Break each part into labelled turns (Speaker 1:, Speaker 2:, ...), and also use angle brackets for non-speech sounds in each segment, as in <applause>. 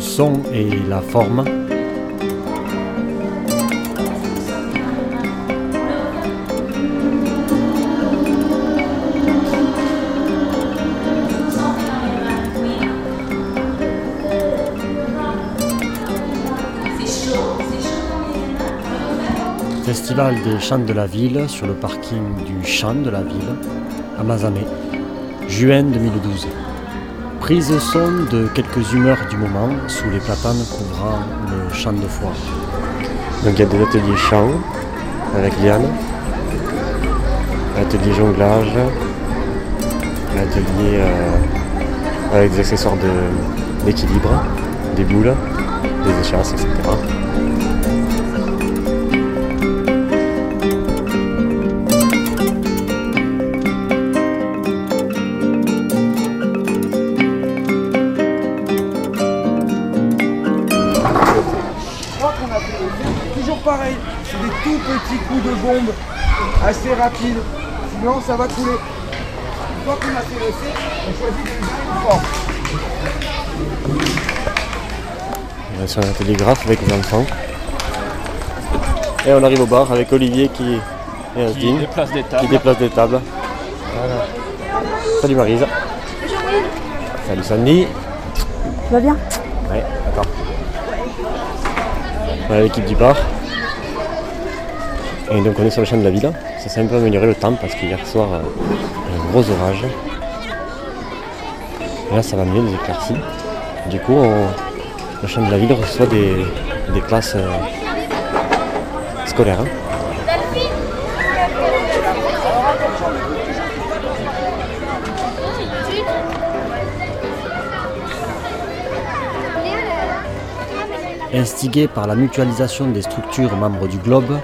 Speaker 1: son et la forme. Festival des chants de la ville sur le parking du Champ de la ville à Mazamet, juin 2012. Prise son de quelques humeurs du moment sous les platanes couvrant le champ de foire.
Speaker 2: Donc il y a des ateliers chant avec Liane, atelier jonglage, atelier euh, avec des accessoires d'équilibre, des boules, des échasses, etc.
Speaker 3: de assez rapides. Sinon ça va couler. Une fois qu'on a fait l'essai, on choisit déjà une forme.
Speaker 2: On est sur un atelier graphe avec les enfants. Et on arrive au bar avec Olivier qui et Asdine,
Speaker 4: déplace des
Speaker 2: qui
Speaker 4: tables.
Speaker 2: déplace des tables. Voilà. Salut Marise. Salut Sandy.
Speaker 5: Tu vas bien?
Speaker 2: Ouais, attends. L'équipe du bar. Et donc on est sur le champ de la ville. Ça s'est un peu amélioré le temps parce qu'hier soir, euh, un gros orage. Et là ça va mieux, les éclaircies. Du coup, le champ de la ville reçoit des, des classes euh, scolaires. hein.
Speaker 1: Instigé par la mutualisation des structures membres du Globe,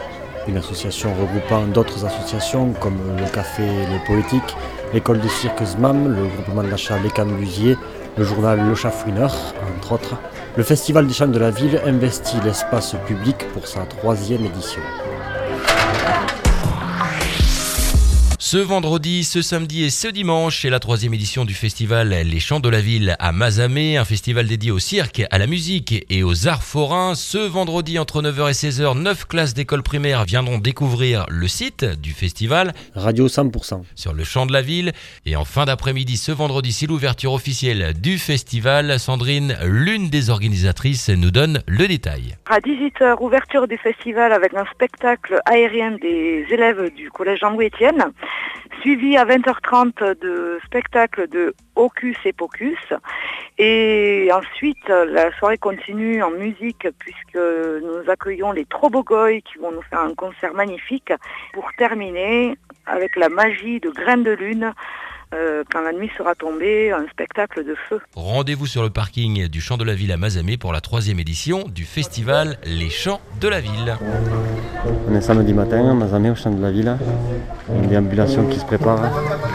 Speaker 1: une association regroupant d'autres associations comme le Café Le Poétique, l'école de cirque ZMAM, le groupement d'achat Les Cambusiers, le journal Le Chafouineur, entre autres, le Festival des Chants de la Ville investit l'espace public pour sa troisième édition.
Speaker 6: Ce vendredi, ce samedi et ce dimanche, c'est la troisième édition du festival Les Chants de la Ville à Mazamet, un festival dédié au cirque, à la musique et aux arts forains. Ce vendredi, entre 9h et 16h, neuf classes d'école primaire viendront découvrir le site du festival
Speaker 1: Radio 100%.
Speaker 6: sur le Champ de la Ville. Et en fin d'après-midi, ce vendredi, c'est l'ouverture officielle du festival. Sandrine, l'une des organisatrices, nous donne le détail.
Speaker 7: À 18h, ouverture du festival avec un spectacle aérien des élèves du collège Jean-Louis Étienne, suivi à 20h30 de spectacle de Hocus et Pocus. Et ensuite, la soirée continue en musique puisque nous accueillons les Trobogoy qui vont nous faire un concert magnifique pour terminer avec la magie de Graines de Lune. Euh, quand la nuit sera tombée, un spectacle de feu.
Speaker 6: Rendez-vous sur le parking du Champ de la Ville à Mazamet pour la troisième édition du festival Les Chants de la Ville.
Speaker 2: On est samedi matin à Mazamet au champ de la ville. Une déambulation qui se prépare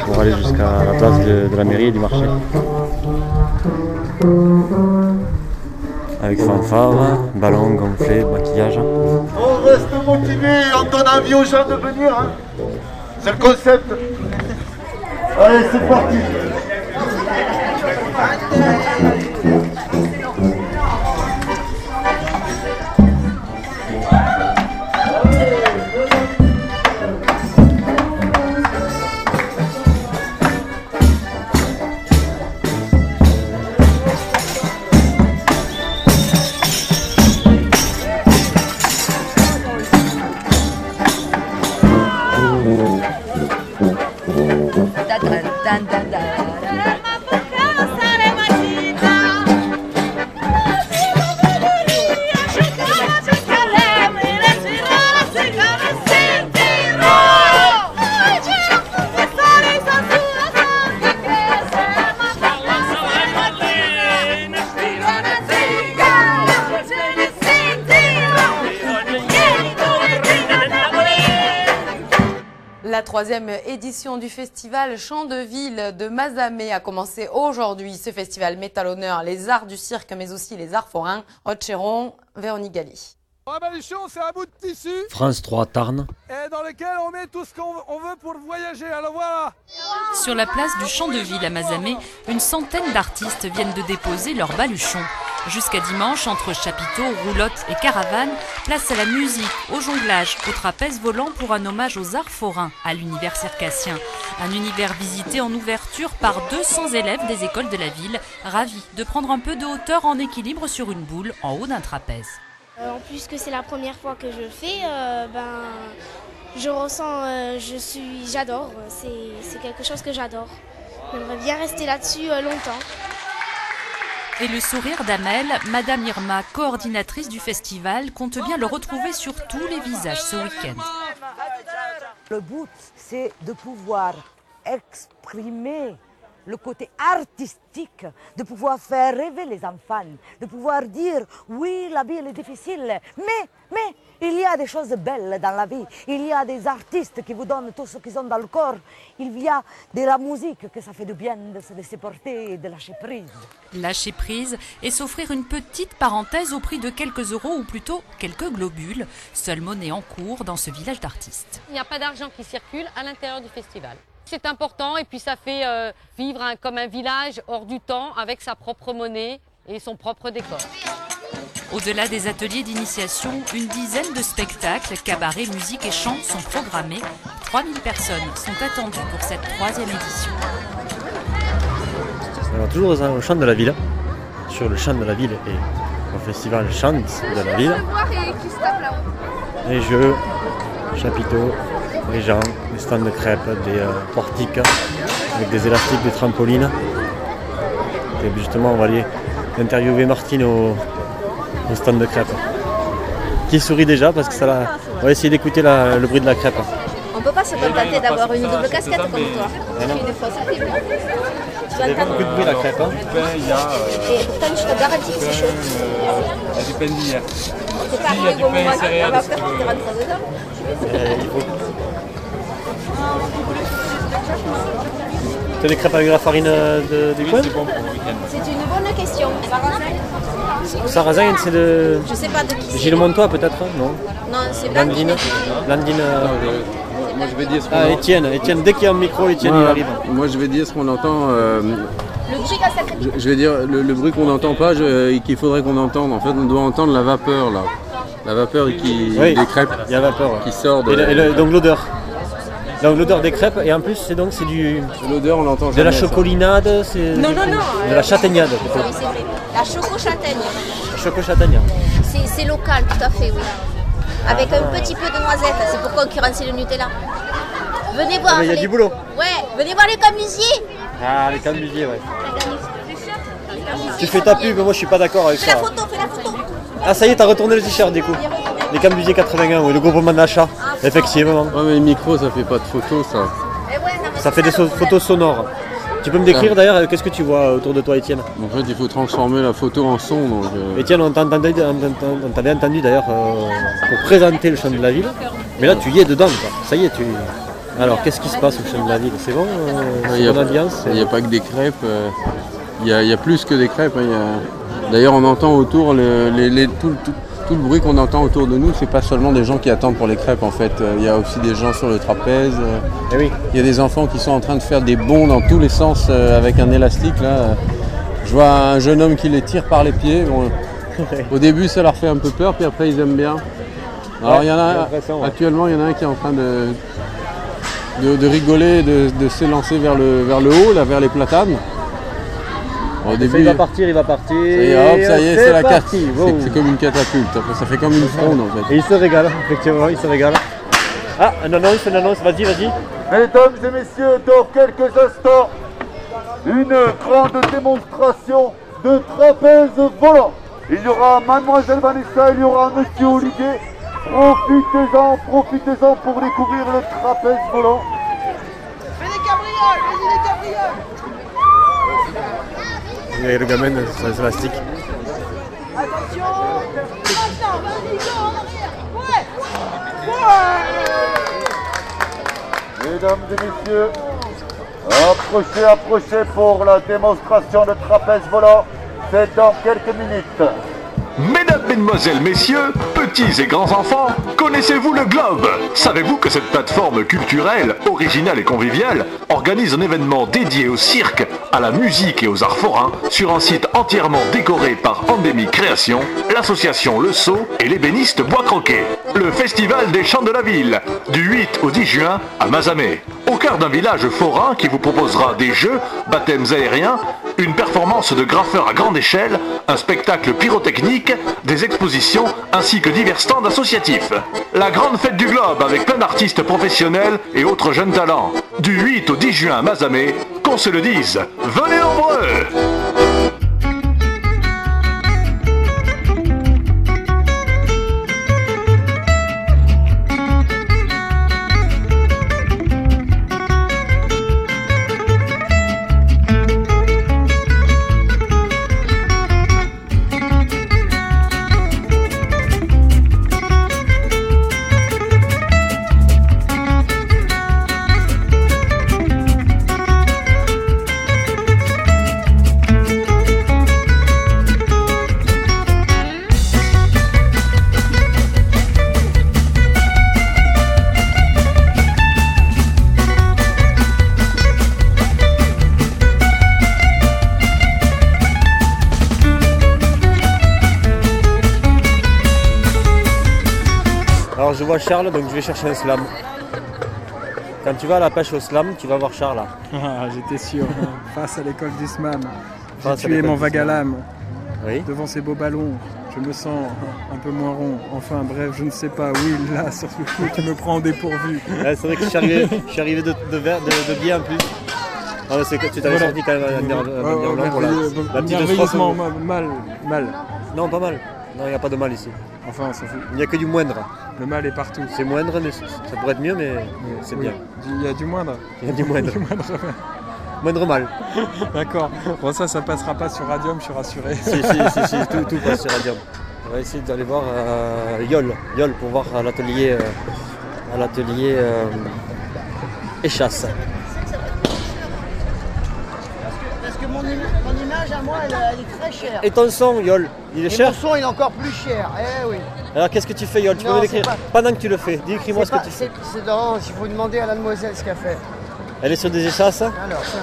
Speaker 2: pour aller jusqu'à la place de, de la mairie et du marché. Avec fanfare, ballon gonflé, maquillage.
Speaker 8: On reste motivé en donnant envie aux gens de venir. hein. C'est le concept. Allez, c'est parti.
Speaker 9: Édition du festival Chant de Ville de Mazamet a commencé aujourd'hui. Ce festival met à l'honneur les arts du cirque, mais aussi les arts forains. Haute-Chéron, Véronique Galli.
Speaker 3: Un baluchon, c'est un bout de tissu
Speaker 1: France 3 Tarn,
Speaker 3: et dans lequel on met tout ce qu'on on veut pour voyager. Alors voilà
Speaker 10: Sur la place du Champ de Ville à Mazamet, une centaine d'artistes viennent de déposer leurs baluchons.
Speaker 4: Jusqu'à dimanche, entre chapiteaux, roulottes et caravanes, place à la musique, au jonglage, au trapèze volant pour un hommage aux arts forains à l'univers circassien. Un univers visité en ouverture par 200 élèves des écoles de la ville, ravis de prendre un peu de hauteur en équilibre sur une boule en haut d'un trapèze.
Speaker 5: Euh, en plus que c'est la première fois que je le fais, euh, ben, je ressens, euh, je suis, j'adore. C'est quelque chose que j'adore. J'aimerais bien rester là-dessus longtemps.
Speaker 4: Et le sourire d'Amel, Madame Irma, coordinatrice du festival, compte bien le retrouver sur tous les visages ce week-end.
Speaker 10: Le but, c'est de pouvoir exprimer le côté artistique, de pouvoir faire rêver les enfants, de pouvoir dire oui, la vie est difficile, mais, mais il y a des choses belles dans la vie, il y a des artistes qui vous donnent tout ce qu'ils ont dans le corps, il y a de la musique que ça fait du bien de se laisser porter et de lâcher prise.
Speaker 4: Lâcher prise et s'offrir une petite parenthèse au prix de quelques euros ou plutôt quelques globules, seule monnaie en cours dans ce village d'artistes.
Speaker 11: Il n'y a pas d'argent qui circule à l'intérieur du festival c'est important et puis ça fait euh, vivre comme un village hors du temps avec sa propre monnaie et son propre décor.
Speaker 4: Au-delà des ateliers d'initiation, une dizaine de spectacles, cabarets, musique et chants sont programmés. 3000 personnes sont attendues pour cette troisième édition.
Speaker 1: Alors, toujours le chant de la ville, sur le chant de la ville et au festival Chant de la ville. Les jeux, chapiteaux, les gens, des stands de crêpes, des euh, portiques avec des élastiques, des trampolines. Et justement, on va aller interviewer Martine au, stand de crêpes. Qui sourit déjà parce que ça l'a. On va essayer d'écouter le bruit de la crêpe.
Speaker 12: On peut pas se contenter d'avoir une double casquette comme toi. Une fois, ça fait bien.
Speaker 1: Tu beaucoup de bruit la crêpe. Hein.
Speaker 12: Et pourtant, je te garantis que c'est chaud.
Speaker 13: Il y a du pain d'hier.
Speaker 12: C'est pas arrivé au moment où on va faire que tu rentres dedans.
Speaker 1: Euh, tu as des crêpes avec la farine euh, de, du coin
Speaker 12: C'est une bonne question.
Speaker 1: Sarrasin, c'est de.
Speaker 12: Je sais pas de qui
Speaker 1: Gilles Montois peut-être Non
Speaker 12: Non, c'est Blandine.
Speaker 1: Blandine.
Speaker 13: Euh, moi je vais dire ce qu'on
Speaker 1: Ah, Étienne, Étienne, dès qu'il y a un micro, Étienne il arrive.
Speaker 13: Moi je vais dire ce qu'on entend. Euh,
Speaker 12: le bruit
Speaker 13: je, je vais dire le, bruit qu'on n'entend pas et qu'il faudrait qu'on entende. En fait, on doit entendre la vapeur là. La vapeur qui, des crêpes
Speaker 1: il y a vapeur,
Speaker 13: qui sort de.
Speaker 1: Et, donc l'odeur. Donc l'odeur des crêpes et en plus c'est donc c'est du.
Speaker 13: L'odeur on l'entend.
Speaker 1: De la chocolinade, c'est.
Speaker 12: Non non non.
Speaker 1: De la châtaignade
Speaker 12: Oui c'est vrai. La choco châtaigne.
Speaker 1: Choco châtaigne.
Speaker 12: C'est local tout à fait oui. Avec un petit peu de noisette, c'est pour concurrencer le Nutella. Venez voir.
Speaker 1: Ah, il y a du boulot.
Speaker 12: Ouais, venez voir les camusiers.
Speaker 1: Ah les camusiers ouais. Tu fais ta pub, moi je suis pas d'accord avec
Speaker 12: ça.
Speaker 1: Fais
Speaker 12: la photo, fais la photo.
Speaker 1: Ah ça y est, t'as retourné le t-shirt du coup. Les Cambusiers 81, oui, le groupement d'achat, effectivement.
Speaker 13: Ouais mais le micro ça fait pas de photos ça.
Speaker 1: Ça fait des photos sonores. Tu peux me décrire d'ailleurs, euh, qu'est-ce que tu vois autour de toi Étienne?
Speaker 13: En fait il faut transformer la photo en son. Donc,
Speaker 1: euh. Étienne, on t'avait entendu d'ailleurs euh, pour présenter le chant de la ville. Mais là tu y es dedans quoi. Ça y est, tu. Alors qu'est-ce qui se passe au chant de la ville? C'est bon
Speaker 13: Il n'y a, pas que des crêpes. Il y, a plus que des crêpes. Hein, d'ailleurs on entend autour les, tout, tout le bruit qu'on entend autour de nous, c'est pas seulement des gens qui attendent pour les crêpes en fait. Il y a aussi des gens sur le trapèze.
Speaker 1: Eh oui.
Speaker 13: Il y a des enfants qui sont en train de faire des bonds dans tous les sens euh, avec un élastique là. Je vois un jeune homme qui les tire par les pieds. <laughs> au début ça leur fait un peu peur, puis après ils aiment bien. Alors il y en a actuellement il y en a un qui est en train de, de, rigoler, de, de s'élancer vers le, vers le haut, là, vers les platanes.
Speaker 1: Au début, il va partir, il va partir.
Speaker 13: Et hop, ça y est, c'est la carte. C'est comme une catapulte. Ça fait comme une fronde en fait.
Speaker 1: Et il se régale, effectivement, il se régale. Ah, une annonce, une annonce, vas-y, vas-y.
Speaker 8: Mesdames et messieurs, dans quelques instants, une grande démonstration de trapèze volant. Il y aura Mademoiselle Vanessa, il y aura Monsieur Olivier. Profitez-en, profitez-en pour découvrir le trapèze volant.
Speaker 3: Fais des cabrioles, vas-y des cabrioles
Speaker 1: et le gamin sur les élastiques.
Speaker 3: Attention Maintenant, vas-y, go en arrière Ouais Ouais
Speaker 8: Mesdames et messieurs, approchez, approchez pour la démonstration de trapèze volant. C'est dans quelques minutes.
Speaker 14: Mesdames, Mesdemoiselles, Messieurs, petits et grands enfants, connaissez-vous le Globe? Savez-vous que cette plateforme culturelle, originale et conviviale organise un événement dédié au cirque, à la musique et aux arts forains sur un site entièrement décoré par Endémie Création, l'association Le Sceau et l'ébéniste Bois Croquet Le Festival des Chants de la Ville, du 8 au 10 juin à Mazamet, au cœur d'un village forain qui vous proposera des jeux, baptêmes aériens, une performance de graffeur à grande échelle, un spectacle pyrotechnique, des expositions ainsi que divers stands associatifs. La grande fête du globe avec plein d'artistes professionnels et autres jeunes talents. Du 8 au 10 juin à Mazamet, qu'on se le dise, venez nombreux
Speaker 1: vois Charles, donc je vais chercher un slam. Quand tu vas à la pêche au slam, tu vas voir Charles. là.
Speaker 3: Ah, J'étais sûr, face à l'école du SMAM. J'ai tué mon vague à l'âme.
Speaker 1: Oui.
Speaker 3: Devant ces beaux ballons, je me sens un peu moins rond. Enfin bref, je ne sais pas. Oui, là, sur ce coup, tu me prends au dépourvu.
Speaker 1: Ouais, c'est vrai que je suis arrivé, je suis arrivé de, de, ver- de, de biais en plus. Ah, c'est que tu t'avais
Speaker 3: Voilà.
Speaker 1: sorti quand même
Speaker 3: ouais,
Speaker 1: Blanc pour la, petite
Speaker 3: mal, mal.
Speaker 1: Non, pas mal. Non, il n'y a pas de mal ici.
Speaker 3: Enfin, on s'en fout.
Speaker 1: Il n'y a que du moindre.
Speaker 3: Le mal est partout.
Speaker 1: C'est moindre, mais ça pourrait être mieux, mais c'est
Speaker 3: Oui.
Speaker 1: bien.
Speaker 3: Il y a du moindre.
Speaker 1: Il y a du moindre. <laughs>
Speaker 3: Du moindre.
Speaker 1: Moindre mal.
Speaker 3: D'accord. Bon, ça, ça passera pas sur Radium, je suis rassuré.
Speaker 1: si, si, si, si, tout, tout passe sur Radium. On va essayer d'aller voir euh, Yol, Yol pour voir à l'atelier euh, à l'atelier euh, échasse.
Speaker 15: Parce que mon, im- mon à moi, elle, elle est très chère.
Speaker 1: Et ton son, Yol, il est
Speaker 15: Et
Speaker 1: cher
Speaker 15: mon son, il est encore plus cher. Eh oui.
Speaker 1: Alors qu'est-ce que tu fais, Yol? Tu peux
Speaker 15: Non,
Speaker 1: me décrire
Speaker 15: pas-
Speaker 1: Pendant que tu le fais, décris-moi ce
Speaker 15: C'est
Speaker 1: que tu fais.
Speaker 15: C'est c'est dans, il faut demander à la demoiselle ce qu'elle fait.
Speaker 1: Elle est sur des échasses.
Speaker 15: Alors, ça.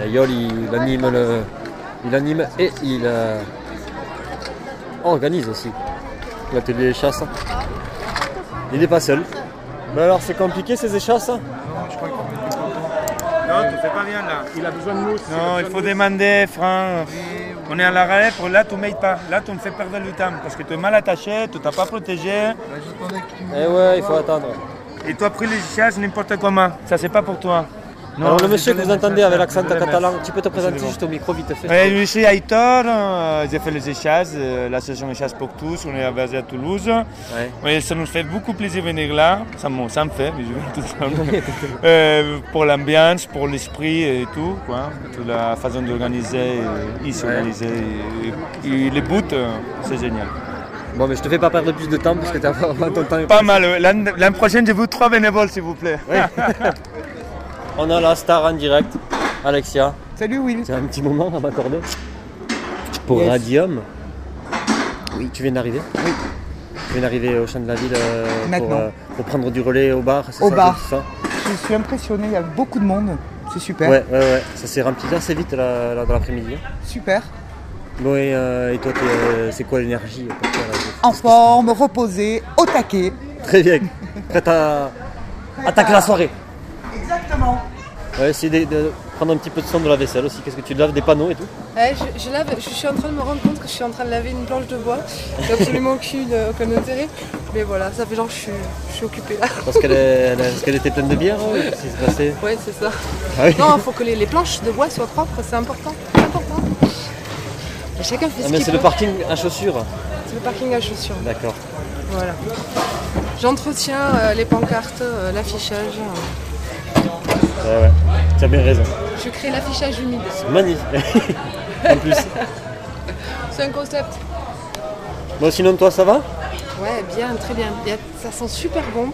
Speaker 1: Euh, Yol, il anime le, il anime et il euh, organise aussi l'atelier échasse. Il n'est pas seul. Mais alors c'est compliqué ces échasses?
Speaker 16: Non, tu fais pas bien là. Il a besoin de mousse. Non, il faut demander, Franck. On est à l'arrêt, pour là tu ne m'aides pas. Là tu me fais perdre du temps parce que tu es mal attaché, tu t'as pas protégé.
Speaker 1: Eh ouais, il faut attendre.
Speaker 16: Et tu as pris les chasses n'importe comment. Ça c'est pas pour toi.
Speaker 1: Alors le monsieur que vous entendez avec l'accent catalan, tu peux te présenter
Speaker 16: bon.
Speaker 1: juste au micro vite fait
Speaker 16: Ouais, je suis Aitor, euh, j'ai fait les échasses, euh, l'association Échasses pour tous, on est basé à Toulouse. Ouais, ça nous fait beaucoup plaisir de venir là, ça me, ça me fait, mais je viens tout seul. <laughs> Euh, pour l'ambiance, pour l'esprit et tout, quoi. Toute la façon d'organiser, euh, ici
Speaker 1: Ouais.
Speaker 16: organiser. Et, et les bouts, euh, c'est génial.
Speaker 1: Bon mais je te fais pas perdre plus de temps parce que tu as <laughs> vraiment ton temps.
Speaker 16: Pas mal, euh, l'an l'an prochain, je vous trois bénévoles, s'il vous plaît. <laughs>
Speaker 1: On a la star en direct, Alexia.
Speaker 15: Salut Will.
Speaker 1: C'est un petit moment à m'accorder. Pour
Speaker 15: Yes.
Speaker 1: Radium. Oui. Tu viens d'arriver
Speaker 15: Oui.
Speaker 1: Tu viens d'arriver au champ de la ville euh, pour, euh, pour prendre du relais au bar,
Speaker 15: Au
Speaker 1: ça,
Speaker 15: bar.
Speaker 1: ça
Speaker 15: Je suis impressionné, il y a beaucoup de monde. C'est super.
Speaker 1: Ouais, ouais, ouais. Ça s'est rempli assez vite là, là, dans l'après-midi.
Speaker 15: Super.
Speaker 1: Bon et, euh, et toi, c'est quoi l'énergie
Speaker 15: En forme, reposé, au taquet.
Speaker 1: Très bien. Prête à attaquer la soirée. On va essayer de, de prendre un petit peu de son de la vaisselle aussi. Qu'est-ce que tu laves des panneaux et tout
Speaker 17: Ouais, je, je lave, je suis en train de me rendre compte que je suis en train de laver une planche de bois. J'ai absolument aucune, aucun intérêt. Mais voilà, ça fait genre que je suis, je suis occupée là.
Speaker 1: Parce qu'elle est- était pleine de bière ou Qu'est-ce qui s'est passé
Speaker 17: Ouais, c'est ça.
Speaker 1: Ah oui
Speaker 17: Non, il faut que les, les planches de bois soient propres, c'est important. C'est important. Et chacun fait
Speaker 1: Ah,
Speaker 17: ce
Speaker 1: mais c'est le parking à chaussures.
Speaker 17: C'est le parking à chaussures.
Speaker 1: D'accord.
Speaker 17: Voilà. J'entretiens euh, les pancartes, euh, l'affichage.
Speaker 1: Ouais, ouais. Tu as bien raison.
Speaker 17: Je crée l'affichage humide.
Speaker 1: C'est magnifique. <laughs> en plus.
Speaker 17: C'est un concept.
Speaker 1: Bon, sinon, toi, ça va?
Speaker 17: Ouais, bien, très bien. Ça sent super bon.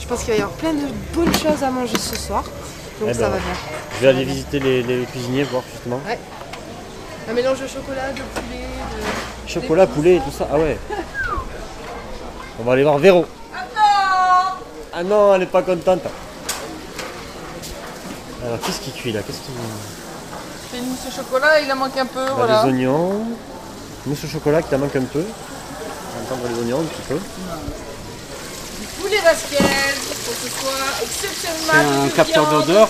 Speaker 17: Je pense qu'il va y avoir plein de bonnes choses à manger ce soir. Donc
Speaker 1: Eh
Speaker 17: ça
Speaker 1: ben,
Speaker 17: va bien.
Speaker 1: Je vais aller visiter les, les cuisiniers, voir justement.
Speaker 17: Ouais.
Speaker 18: Un mélange de chocolat, de poulet, de.
Speaker 1: Chocolat, poulet, tout ça. Ah ouais. On va aller voir Véro. Ah non, elle n'est pas contente. Alors, qu'est-ce qui cuit là? Qu'est-ce qui...
Speaker 18: C'est une mousse au chocolat, il en manque un peu,
Speaker 1: Là,
Speaker 18: voilà.
Speaker 1: Les oignons. Mousse au chocolat qui t'en manque un peu. On va entendre les oignons un petit peu.
Speaker 18: Du poulet basquez pour que ce soit exceptionnellement.
Speaker 1: C'est un
Speaker 18: de
Speaker 1: capteur d'odeur.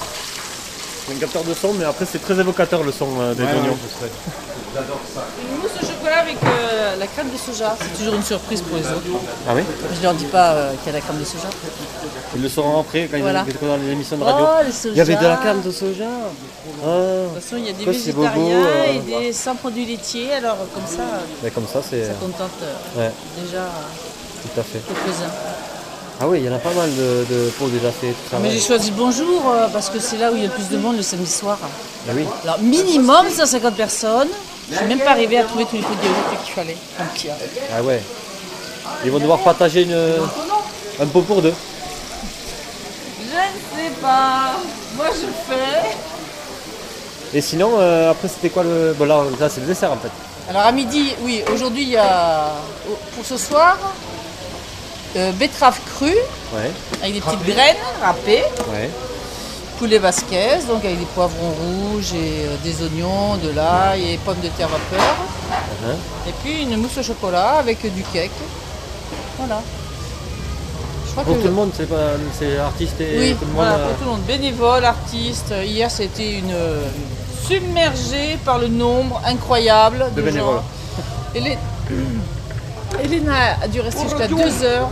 Speaker 1: C'est un capteur de son, mais après c'est très évocateur le son euh, des
Speaker 19: Ouais,
Speaker 1: oignons.
Speaker 19: ouais, J'adore ça.
Speaker 18: Une mousse au chocolat avec euh, la crème de soja. C'est toujours une surprise pour les autres.
Speaker 1: Ah oui
Speaker 18: Je leur dis pas euh, qu'il y a la crème de soja.
Speaker 1: Ils le sauront après quand
Speaker 18: Voilà.
Speaker 1: ils dans les émissions de radio.
Speaker 18: Oh, le
Speaker 1: Il y avait de la crème de soja. Ah.
Speaker 18: De toute façon, il y a des
Speaker 1: Après, c'est bobo,
Speaker 18: végétariens
Speaker 1: euh,
Speaker 18: et des sans produits laitiers. Alors, comme ça,
Speaker 1: Mais comme ça, c'est.
Speaker 18: ça contente euh,
Speaker 1: Ouais,
Speaker 18: déjà euh,
Speaker 1: tout à fait.
Speaker 18: quelques-uns.
Speaker 1: Ah oui, il y en a pas mal de, de pots déjà faits. tout ça,
Speaker 18: Mais
Speaker 1: ouais.
Speaker 18: j'ai choisi Bonjour euh, parce que c'est là où il y a le plus de monde le samedi soir.
Speaker 1: Ah oui.
Speaker 18: Alors, minimum 150 personnes. Je suis même pas arrivé à trouver tous les pots de yaourt qu'il fallait. Donc, a-
Speaker 1: Ah ouais. Ils vont devoir partager une, un pot pour deux.
Speaker 18: Je ne sais pas. Moi, je fais.
Speaker 1: Et sinon, euh, après, c'était quoi le. Bon, là, là, c'est le dessert en fait.
Speaker 18: Alors, à midi, oui, aujourd'hui, il y a pour ce soir euh, betterave crue
Speaker 1: Ouais.
Speaker 18: avec des petites graines râpées.
Speaker 1: Ouais.
Speaker 18: Poulet basquez, donc avec des poivrons rouges et euh, des oignons, de l'ail et pommes de terre vapeur.
Speaker 1: Uh-huh.
Speaker 18: Et puis une mousse au chocolat avec du cake. Voilà. Je crois
Speaker 1: Pour
Speaker 18: que
Speaker 1: tout le monde, c'est pas, c'est artiste et
Speaker 18: oui,
Speaker 1: tout le monde.
Speaker 18: voilà,
Speaker 1: euh,
Speaker 18: pour tout le monde. Bénévole, artiste. Hier, c'était une euh, submergée par le nombre incroyable de,
Speaker 1: De bénévoles.
Speaker 18: gens. <clears throat> Hélène- Elena a dû rester jusqu'à 2 heures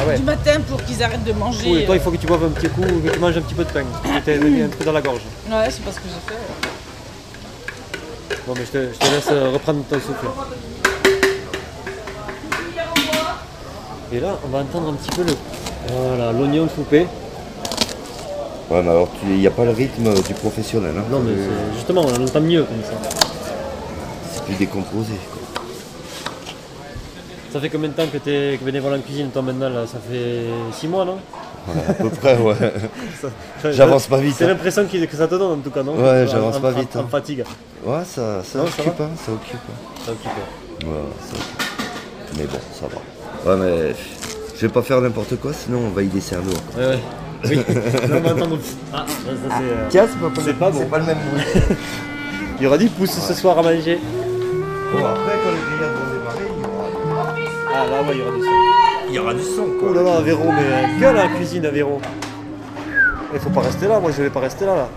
Speaker 1: Ah ouais.
Speaker 18: du matin pour qu'ils arrêtent de manger.
Speaker 1: Cool, toi, il faut que tu boives un petit coup, que tu manges un petit peu de pain. Que tu aies un truc dans la gorge.
Speaker 18: Ouais, c'est pas ce que j'ai fait.
Speaker 1: Bon, mais je te, je te laisse euh, reprendre ton souffle. Et là, on va entendre un petit peu le. Voilà, l'oignon soupé.
Speaker 20: Ouais, mais alors il n'y a pas le rythme du professionnel. hein.
Speaker 1: Non, mais
Speaker 20: Euh,
Speaker 1: justement, on entend mieux comme ça.
Speaker 20: C'est plus décomposé. quoi.
Speaker 1: Ça fait combien de temps que tu es bénévole en cuisine, toi maintenant là? Ça fait 6 mois, non?
Speaker 20: Ouais, à peu près, ouais. <laughs>
Speaker 1: Ça- ça-
Speaker 20: J'avance pas vite,
Speaker 1: C'est
Speaker 20: hein.
Speaker 1: l'impression que ça te donne en tout cas, non?
Speaker 20: Ouais,
Speaker 1: En-
Speaker 20: j'avance
Speaker 1: en-
Speaker 20: pas
Speaker 1: en-
Speaker 20: vite,
Speaker 1: En,
Speaker 20: hein.
Speaker 1: fatigue.
Speaker 20: Ouais, ça, ça
Speaker 1: Non, ça
Speaker 20: occupe,
Speaker 1: va?
Speaker 20: hein, ça occupe. hein.
Speaker 1: Ça occupe. ouais.
Speaker 20: Ouais, ça occupe. Mais bon, ça va. Ouais, mais je vais pas faire n'importe quoi, sinon on va y un lourd.
Speaker 1: Ouais, ouais. Oui, là on va entendre. Ah, ça, ça, c'est. euh,
Speaker 20: Tiens, c'est pas,
Speaker 1: c'est pas bon.
Speaker 20: c'est pas le même bruit. <laughs>
Speaker 1: Il y aura du pouce ce soir à manger.
Speaker 20: Bon, après, quand les grillades
Speaker 1: Ah là, ouais, il y aura du son.
Speaker 20: Il y aura du son, quoi.
Speaker 1: Oh là là, Véro, mais gueule à la cuisine, Véro. Il faut pas rester là, moi je vais pas rester là. là.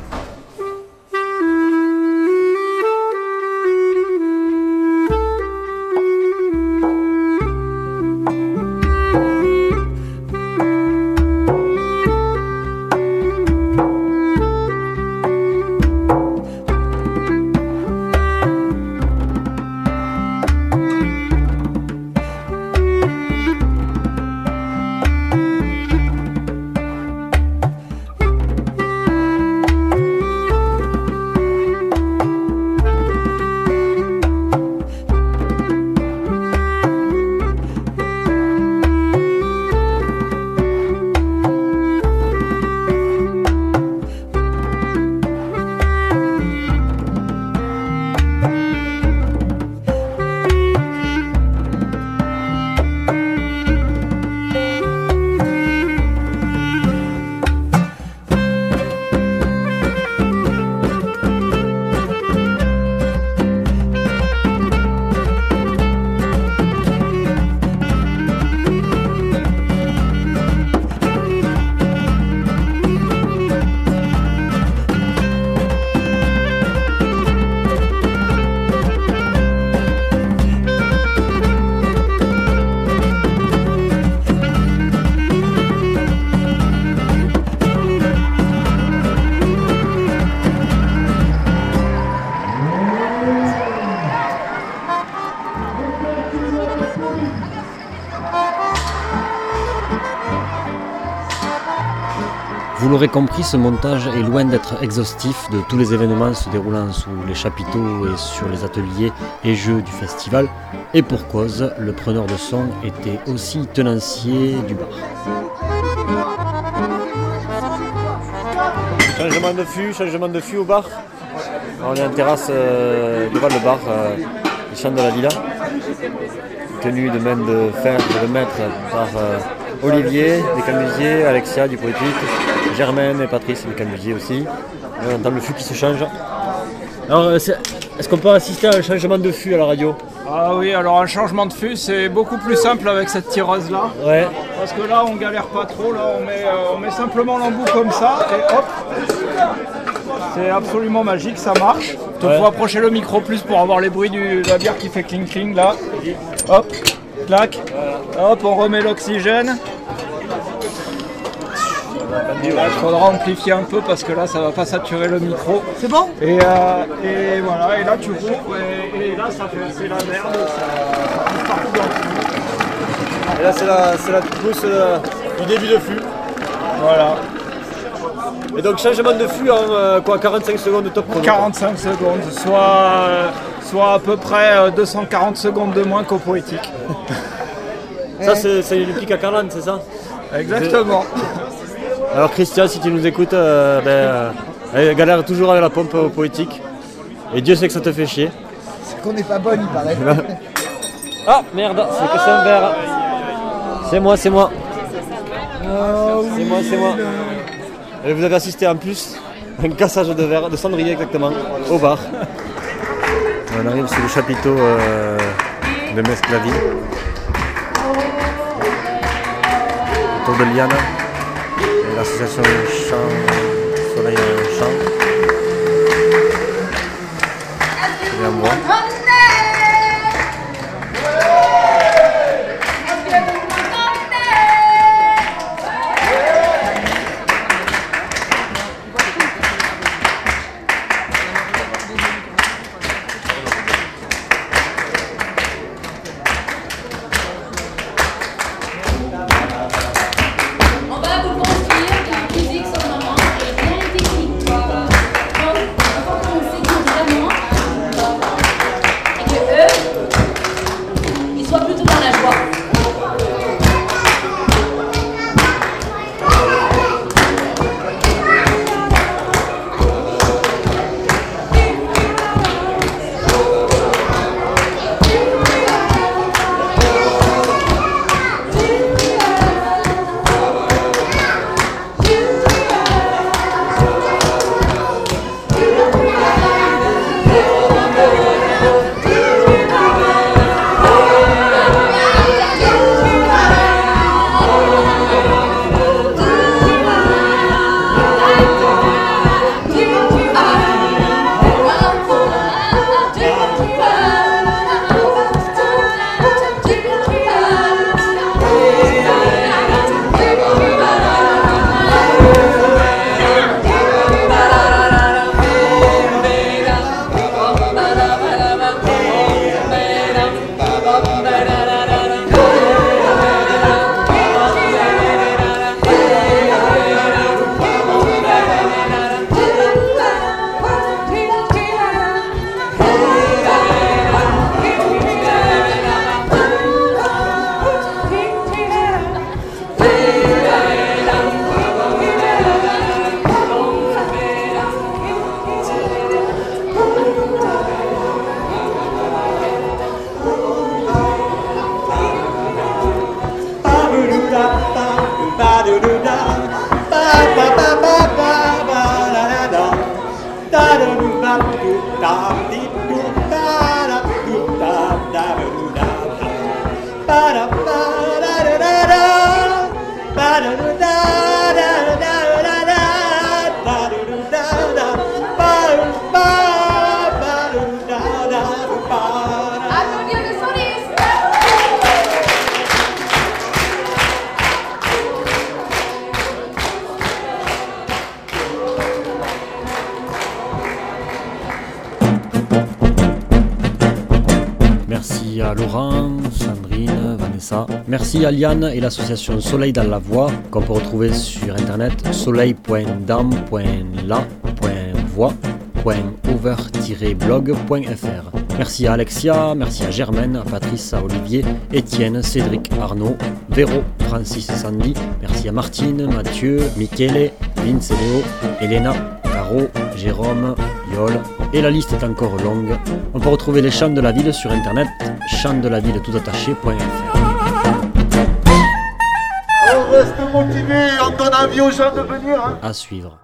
Speaker 1: L'aurez compris, ce montage est loin d'être exhaustif de tous les événements se déroulant sous les chapiteaux et sur les ateliers et jeux du festival. Et pour cause, le preneur de son était aussi tenancier du bar. Changement de fût, changement de fût au bar On est en terrasse euh, devant le bar, euh, les de la villa, tenu de main de fer de maître par euh, Olivier des Camusiers, Alexia du Poétique, Germaine et Patrice des Camusiers aussi. On entend le fût qui se change. Alors, euh, est-ce qu'on peut assister à un changement de fût à la radio
Speaker 21: Ah oui, alors un changement de fût, c'est beaucoup plus simple avec cette tireuse là.
Speaker 1: Ouais.
Speaker 21: Parce que là, on galère pas trop. Là, on met, euh, on met simplement l'embout comme ça et hop. C'est absolument magique, ça marche. Il
Speaker 1: Ouais.
Speaker 21: faut approcher le micro plus pour avoir les bruits de la bière qui fait cling cling là. Hop, clac. Hop, on remet l'oxygène. Là, il faudra amplifier un peu parce que là, ça va pas saturer le micro.
Speaker 15: C'est bon?
Speaker 21: Et, euh, et voilà, et là tu rouvres et, et là ça fait c'est la merde, ça, partout dans le.
Speaker 1: Et là, c'est la, c'est la pousse euh, du début de fût.
Speaker 21: Voilà.
Speaker 1: Et donc, changement de fût en euh, quoi, 45 secondes de top chrono.
Speaker 21: 45 secondes, soit, euh, soit à peu près euh, 240 secondes de moins qu'au poétique.
Speaker 1: Ça, c'est c'est une pique à Carlan, c'est ça?
Speaker 21: Exactement.
Speaker 1: Alors, Christian, si tu nous écoutes, euh, ben, euh, elle galère toujours avec la pompe au poétique. Et Dieu sait que ça te fait chier.
Speaker 15: C'est qu'on n'est pas bonne, il paraît. <laughs>
Speaker 1: Ah merde, c'est que c'est un verre. C'est moi, c'est moi. C'est moi, c'est moi. Et vous avez assisté en plus à un cassage de verre, de cendrier exactement, au bar. On arrive sur le chapiteau euh, de Mesclavie. Autour de Liana. Et l'association Champ, Soleil en Champ. Et à moi.
Speaker 22: On
Speaker 1: Merci à Laurent, Sandrine, Vanessa. Merci à Liane et l'association Soleil dans la Voix qu'on peut retrouver sur internet soleil.dam.la.voix.over-blog.fr. Merci à Alexia, merci à Germaine, à Patrice, à Olivier, Étienne, Cédric, Arnaud, Véro, Francis et Sandy. Merci à Martine, Mathieu, Michele, Vince et Elena, Caro, Jérôme, Et la liste est encore longue. On peut retrouver les chants de la ville sur internet chantdelaville.toutattaché.fr.
Speaker 8: On reste motivé, on donne envie aux gens de venir. hein.
Speaker 1: À suivre.